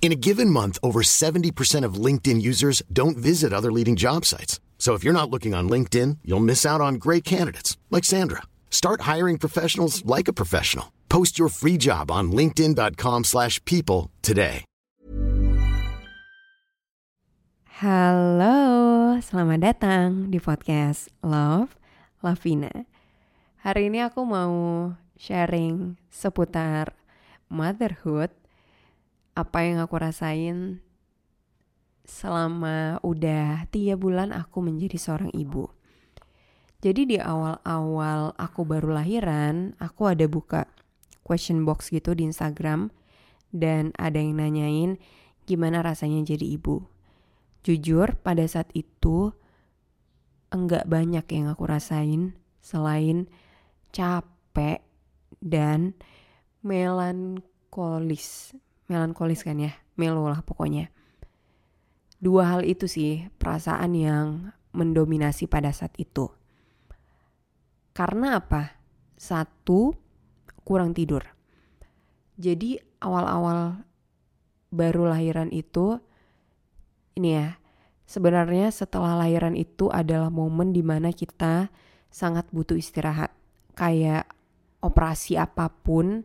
In a given month, over 70% of LinkedIn users don't visit other leading job sites. So if you're not looking on LinkedIn, you'll miss out on great candidates like Sandra. Start hiring professionals like a professional. Post your free job on linkedin.com/people today. Halo, selamat datang di podcast Love Lavina. Hari ini aku mau sharing seputar motherhood, apa yang aku rasain selama udah tiga bulan aku menjadi seorang ibu. Jadi di awal-awal aku baru lahiran, aku ada buka question box gitu di Instagram dan ada yang nanyain gimana rasanya jadi ibu. Jujur pada saat itu enggak banyak yang aku rasain selain capek dan melankolis. Melankolis kan ya, melo lah pokoknya. Dua hal itu sih perasaan yang mendominasi pada saat itu. Karena apa? Satu, kurang tidur. Jadi awal-awal baru lahiran itu ini ya, sebenarnya setelah lahiran itu adalah momen di mana kita sangat butuh istirahat. Kayak operasi apa pun,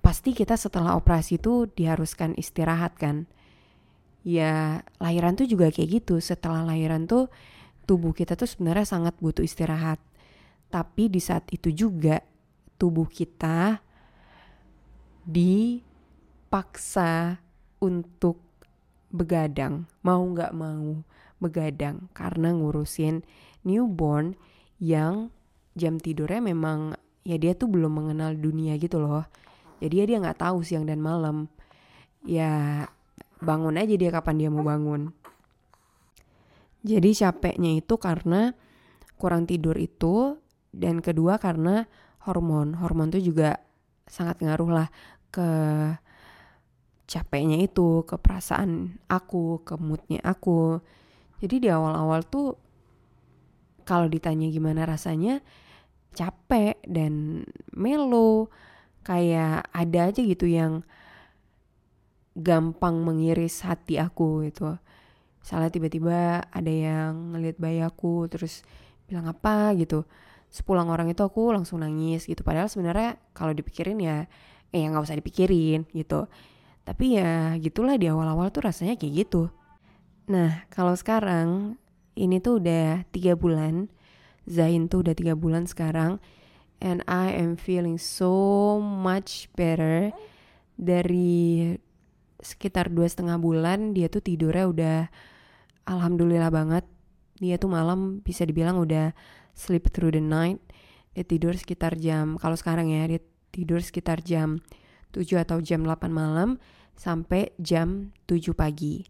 pasti kita setelah operasi itu diharuskan istirahat kan. Ya lahiran tuh juga kayak gitu, setelah lahiran tuh tubuh kita tuh sebenarnya sangat butuh istirahat. Tapi di saat itu juga tubuh kita dipaksa untuk begadang, mau nggak mau begadang karena ngurusin newborn yang jam tidurnya memang ya dia tuh belum mengenal dunia gitu loh. Jadi ya dia nggak tahu siang dan malam. Ya bangun aja dia kapan dia mau bangun. Jadi capeknya itu karena kurang tidur itu dan kedua karena hormon. Hormon tuh juga sangat ngaruh lah ke capeknya itu, ke perasaan aku, ke moodnya aku. Jadi di awal-awal tuh kalau ditanya gimana rasanya capek dan melo kayak ada aja gitu yang gampang mengiris hati aku gitu. Misalnya tiba-tiba ada yang ngeliat bayi aku terus bilang apa gitu. Sepulang orang itu aku langsung nangis gitu. Padahal sebenarnya kalau dipikirin ya eh nggak usah dipikirin gitu. Tapi ya gitulah di awal-awal tuh rasanya kayak gitu. Nah kalau sekarang ini tuh udah tiga bulan. Zain tuh udah tiga bulan sekarang. And I am feeling so much better dari sekitar dua setengah bulan dia tuh tidurnya udah alhamdulillah banget. Dia tuh malam bisa dibilang udah sleep through the night. Dia tidur sekitar jam kalau sekarang ya dia tidur sekitar jam 7 atau jam 8 malam sampai jam 7 pagi.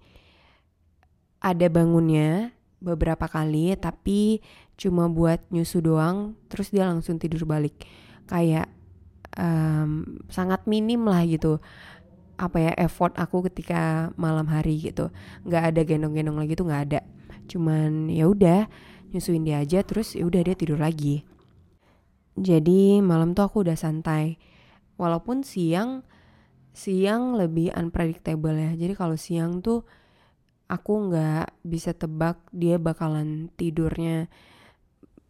Ada bangunnya beberapa kali tapi cuma buat nyusu doang terus dia langsung tidur balik. Kayak um, sangat minim lah gitu. Apa ya effort aku ketika malam hari gitu. Nggak ada gendong-gendong lagi tuh nggak ada. Cuman ya udah nyusuin dia aja terus ya udah dia tidur lagi. Jadi malam tuh aku udah santai. Walaupun siang siang lebih unpredictable ya. Jadi kalau siang tuh aku nggak bisa tebak dia bakalan tidurnya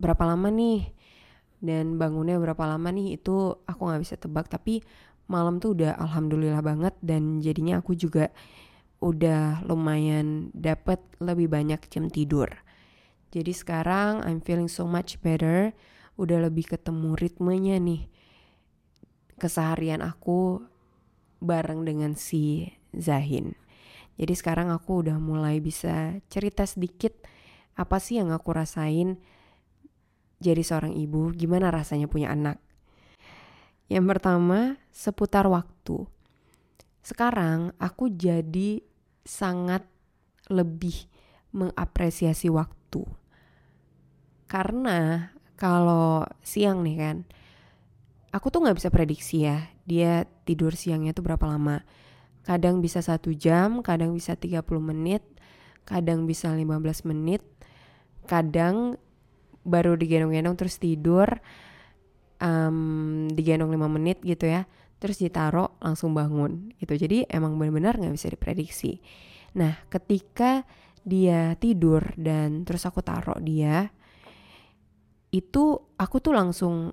berapa lama nih dan bangunnya berapa lama nih itu aku nggak bisa tebak tapi malam tuh udah alhamdulillah banget dan jadinya aku juga udah lumayan dapat lebih banyak jam tidur. Jadi sekarang I'm feeling so much better, udah lebih ketemu ritmenya nih keseharian aku bareng dengan si Zahin. Jadi sekarang aku udah mulai bisa cerita sedikit apa sih yang aku rasain jadi seorang ibu, gimana rasanya punya anak. Yang pertama, seputar waktu. Sekarang aku jadi sangat lebih mengapresiasi waktu. Karena kalau siang nih kan, aku tuh nggak bisa prediksi ya, dia tidur siangnya tuh berapa lama. Kadang bisa satu jam, kadang bisa 30 menit, kadang bisa 15 menit, kadang baru digendong-gendong terus tidur, um, digendong 5 menit gitu ya terus ditaro langsung bangun gitu. Jadi emang benar-benar nggak bisa diprediksi. Nah ketika dia tidur dan terus aku taruh dia itu aku tuh langsung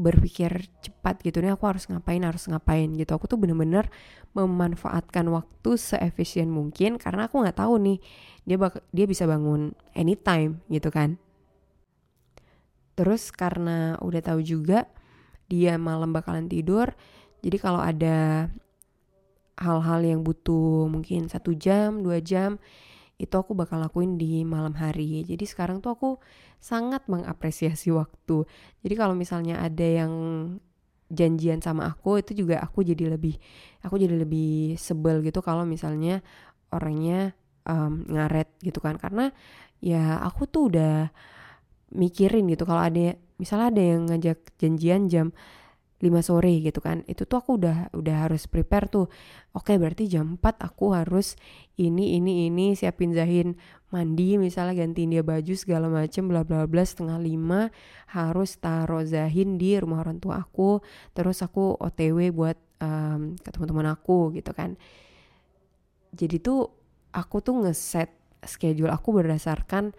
berpikir cepat gitu nih aku harus ngapain harus ngapain gitu. Aku tuh bener-bener memanfaatkan waktu seefisien mungkin karena aku nggak tahu nih dia bak dia bisa bangun anytime gitu kan Terus karena udah tahu juga dia malam bakalan tidur, jadi kalau ada hal-hal yang butuh mungkin satu jam, dua jam, itu aku bakal lakuin di malam hari. Jadi sekarang tuh aku sangat mengapresiasi waktu. Jadi kalau misalnya ada yang janjian sama aku itu juga aku jadi lebih aku jadi lebih sebel gitu kalau misalnya orangnya um, ngaret gitu kan karena ya aku tuh udah mikirin gitu kalau ada misalnya ada yang ngajak janjian jam 5 sore gitu kan itu tuh aku udah udah harus prepare tuh oke berarti jam 4 aku harus ini ini ini siapin Zahin mandi misalnya gantiin dia baju segala macem bla bla bla setengah lima harus taruh Zahin di rumah orang tua aku terus aku OTW buat um, ke teman-teman aku gitu kan. Jadi tuh aku tuh ngeset schedule aku berdasarkan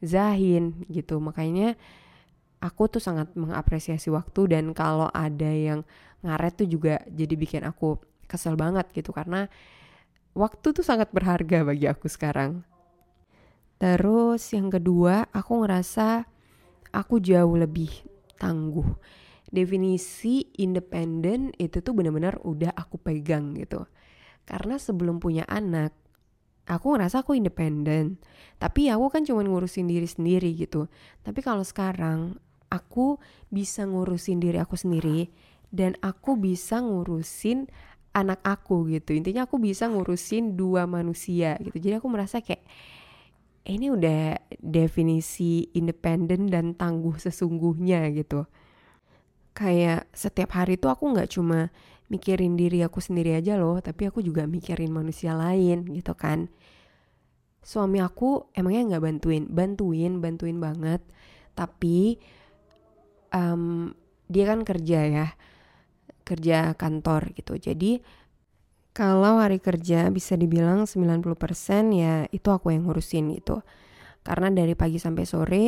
Zahin gitu makanya aku tuh sangat mengapresiasi waktu dan kalau ada yang ngaret tuh juga jadi bikin aku kesel banget gitu karena waktu tuh sangat berharga bagi aku sekarang. Terus yang kedua, aku ngerasa aku jauh lebih tangguh. Definisi independen itu tuh bener-bener udah aku pegang gitu. Karena sebelum punya anak, aku ngerasa aku independen. Tapi aku kan cuma ngurusin diri sendiri gitu. Tapi kalau sekarang aku bisa ngurusin diri aku sendiri dan aku bisa ngurusin anak aku gitu. Intinya aku bisa ngurusin dua manusia gitu. Jadi aku merasa kayak ini udah definisi independen dan tangguh sesungguhnya gitu. Kayak setiap hari tuh aku nggak cuma mikirin diri aku sendiri aja loh tapi aku juga mikirin manusia lain gitu kan. Suami aku emangnya nggak bantuin? Bantuin bantuin banget. Tapi um, dia kan kerja ya kerja kantor gitu. Jadi kalau hari kerja bisa dibilang 90% ya itu aku yang ngurusin gitu. Karena dari pagi sampai sore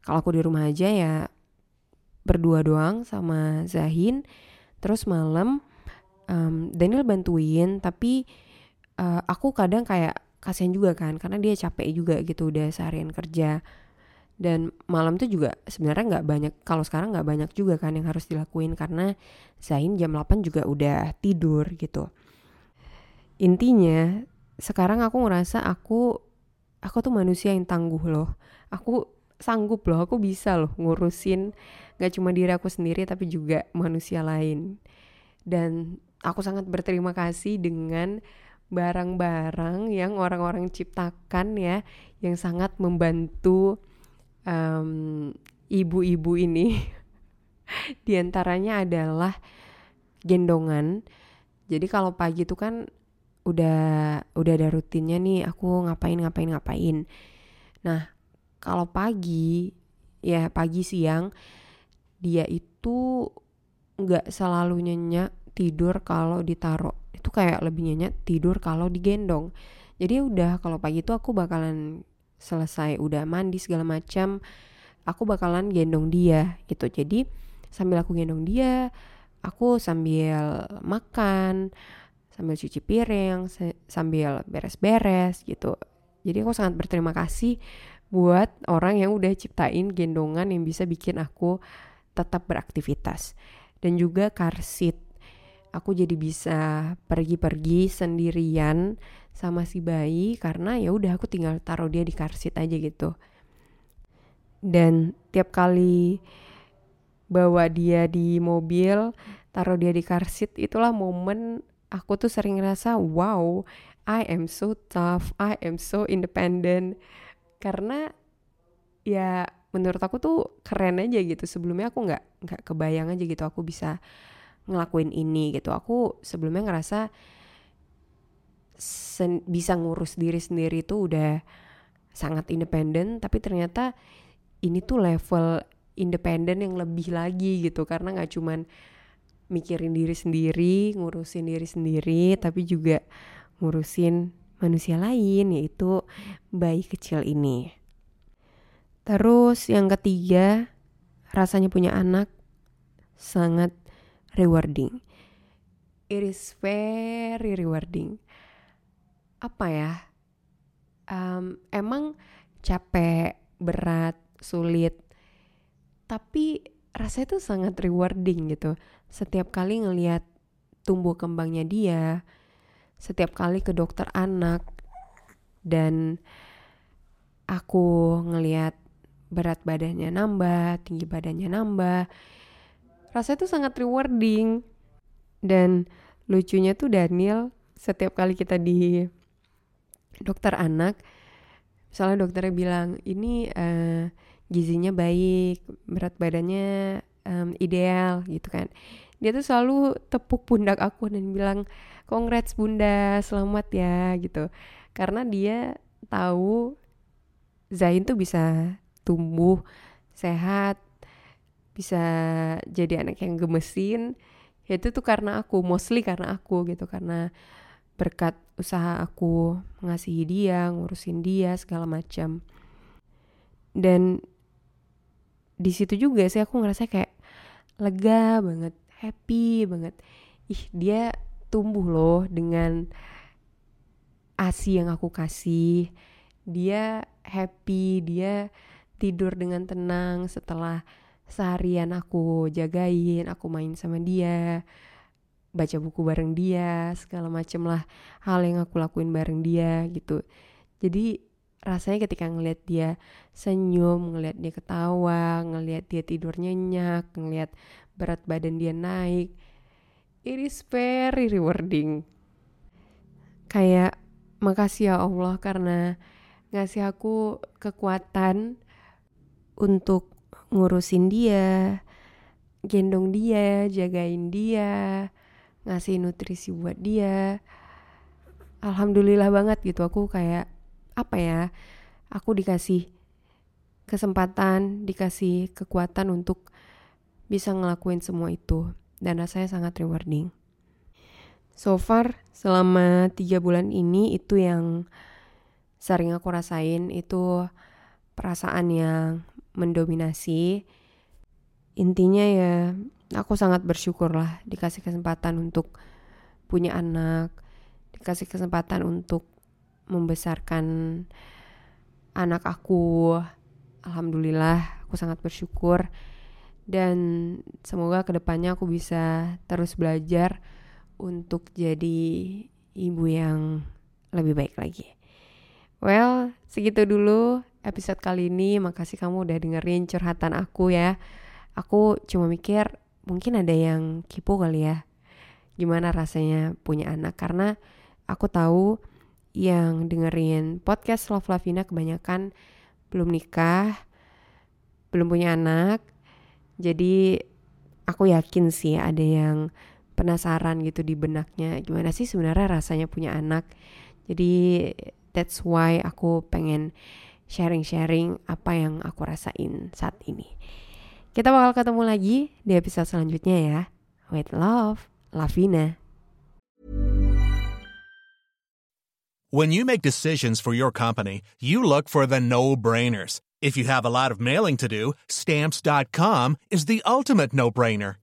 kalau aku di rumah aja ya berdua doang sama Zahin. Terus malam um, Daniel bantuin tapi uh, aku kadang kayak kasihan juga kan karena dia capek juga gitu udah seharian kerja. Dan malam tuh juga sebenarnya nggak banyak kalau sekarang nggak banyak juga kan yang harus dilakuin karena Zain jam 8 juga udah tidur gitu. Intinya sekarang aku ngerasa aku aku tuh manusia yang tangguh loh. Aku sanggup loh aku bisa loh ngurusin gak cuma diri aku sendiri tapi juga manusia lain. Dan aku sangat berterima kasih dengan barang-barang yang orang-orang ciptakan ya yang sangat membantu um, ibu-ibu ini di antaranya adalah gendongan Jadi kalau pagi itu kan udah udah ada rutinnya nih aku ngapain ngapain ngapain. Nah, kalau pagi ya pagi siang dia itu nggak selalu nyenyak tidur kalau ditaruh. Itu kayak lebih nyenyak tidur kalau digendong. Jadi udah kalau pagi itu aku bakalan selesai udah mandi segala macam aku bakalan gendong dia gitu. Jadi sambil aku gendong dia aku sambil makan sambil cuci piring sambil beres-beres gitu. Jadi aku sangat berterima kasih buat orang yang udah ciptain gendongan yang bisa bikin aku tetap beraktivitas. Dan juga car seat aku jadi bisa pergi-pergi sendirian sama si bayi karena ya udah aku tinggal taruh dia di car seat aja gitu. Dan tiap kali bawa dia di mobil taruh dia di car seat itulah momen aku tuh sering ngerasa wow I am so tough I am so independent. Karena ya menurut aku tuh keren aja gitu. Sebelumnya aku nggak nggak kebayang aja gitu aku bisa ngelakuin ini gitu aku sebelumnya ngerasa sen bisa ngurus diri sendiri tuh udah sangat independen tapi ternyata ini tuh level independen yang lebih lagi gitu karena nggak cuman mikirin diri sendiri ngurusin diri sendiri tapi juga ngurusin manusia lain yaitu bayi kecil ini. Terus yang ketiga, rasanya punya anak sangat rewarding. It is very rewarding. Apa ya? Um, emang capek, berat, sulit, tapi rasanya tuh sangat rewarding gitu. Setiap kali ngelihat tumbuh kembangnya dia, setiap kali ke dokter anak dan aku ngeliat berat badannya nambah, tinggi badannya nambah. Rasanya tuh sangat rewarding. Dan lucunya tuh Daniel setiap kali kita di dokter anak, misalnya dokternya bilang ini uh, gizinya baik, berat badannya um, ideal gitu kan. Dia tuh selalu tepuk pundak aku dan bilang congrats bunda selamat ya gitu karena dia tahu Zain tuh bisa tumbuh sehat bisa jadi anak yang gemesin ya itu tuh karena aku mostly karena aku gitu karena berkat usaha aku mengasihi dia ngurusin dia segala macam. Dan di situ juga sih aku ngerasa kayak lega banget happy banget. Ih dia tumbuh loh dengan asi yang aku kasih. Dia happy dia tidur dengan tenang setelah seharian aku jagain aku main sama dia baca buku bareng dia segala macem lah hal yang aku lakuin bareng dia gitu jadi rasanya ketika ngelihat dia senyum ngelihat dia ketawa ngelihat dia tidur nyenyak ngelihat berat badan dia naik it is very rewarding. Kayak makasih ya Allah karena ngasih aku kekuatan untuk ngurusin dia, gendong dia, jagain dia, ngasih nutrisi buat dia. Alhamdulillah banget gitu aku kayak apa ya? Aku dikasih kesempatan, dikasih kekuatan untuk bisa ngelakuin semua itu dan rasanya sangat rewarding. So far selama tiga bulan ini itu yang sering aku rasain itu perasaan yang mendominasi. Intinya ya aku sangat bersyukur lah dikasih kesempatan untuk punya anak, dikasih kesempatan untuk membesarkan anak aku. Alhamdulillah aku sangat bersyukur dan semoga ke depannya aku bisa terus belajar untuk jadi ibu yang lebih baik lagi. Well, segitu dulu episode kali ini. Makasih kamu udah dengerin curhatan aku ya. Aku cuma mikir mungkin ada yang kipu kali ya. Gimana rasanya punya anak karena aku tahu yang dengerin podcast Love Lavina kebanyakan belum nikah, belum punya anak, jadi aku yakin sih ada yang penasaran gitu di benaknya gimana sih sebenarnya rasanya punya anak jadi that's why aku pengen sharing-sharing apa yang aku rasain saat ini kita bakal ketemu lagi di episode selanjutnya ya with love Lavina When you make decisions for your company, you look for the no-brainers. If you have a lot of mailing to do, stamps.com is the ultimate no-brainer.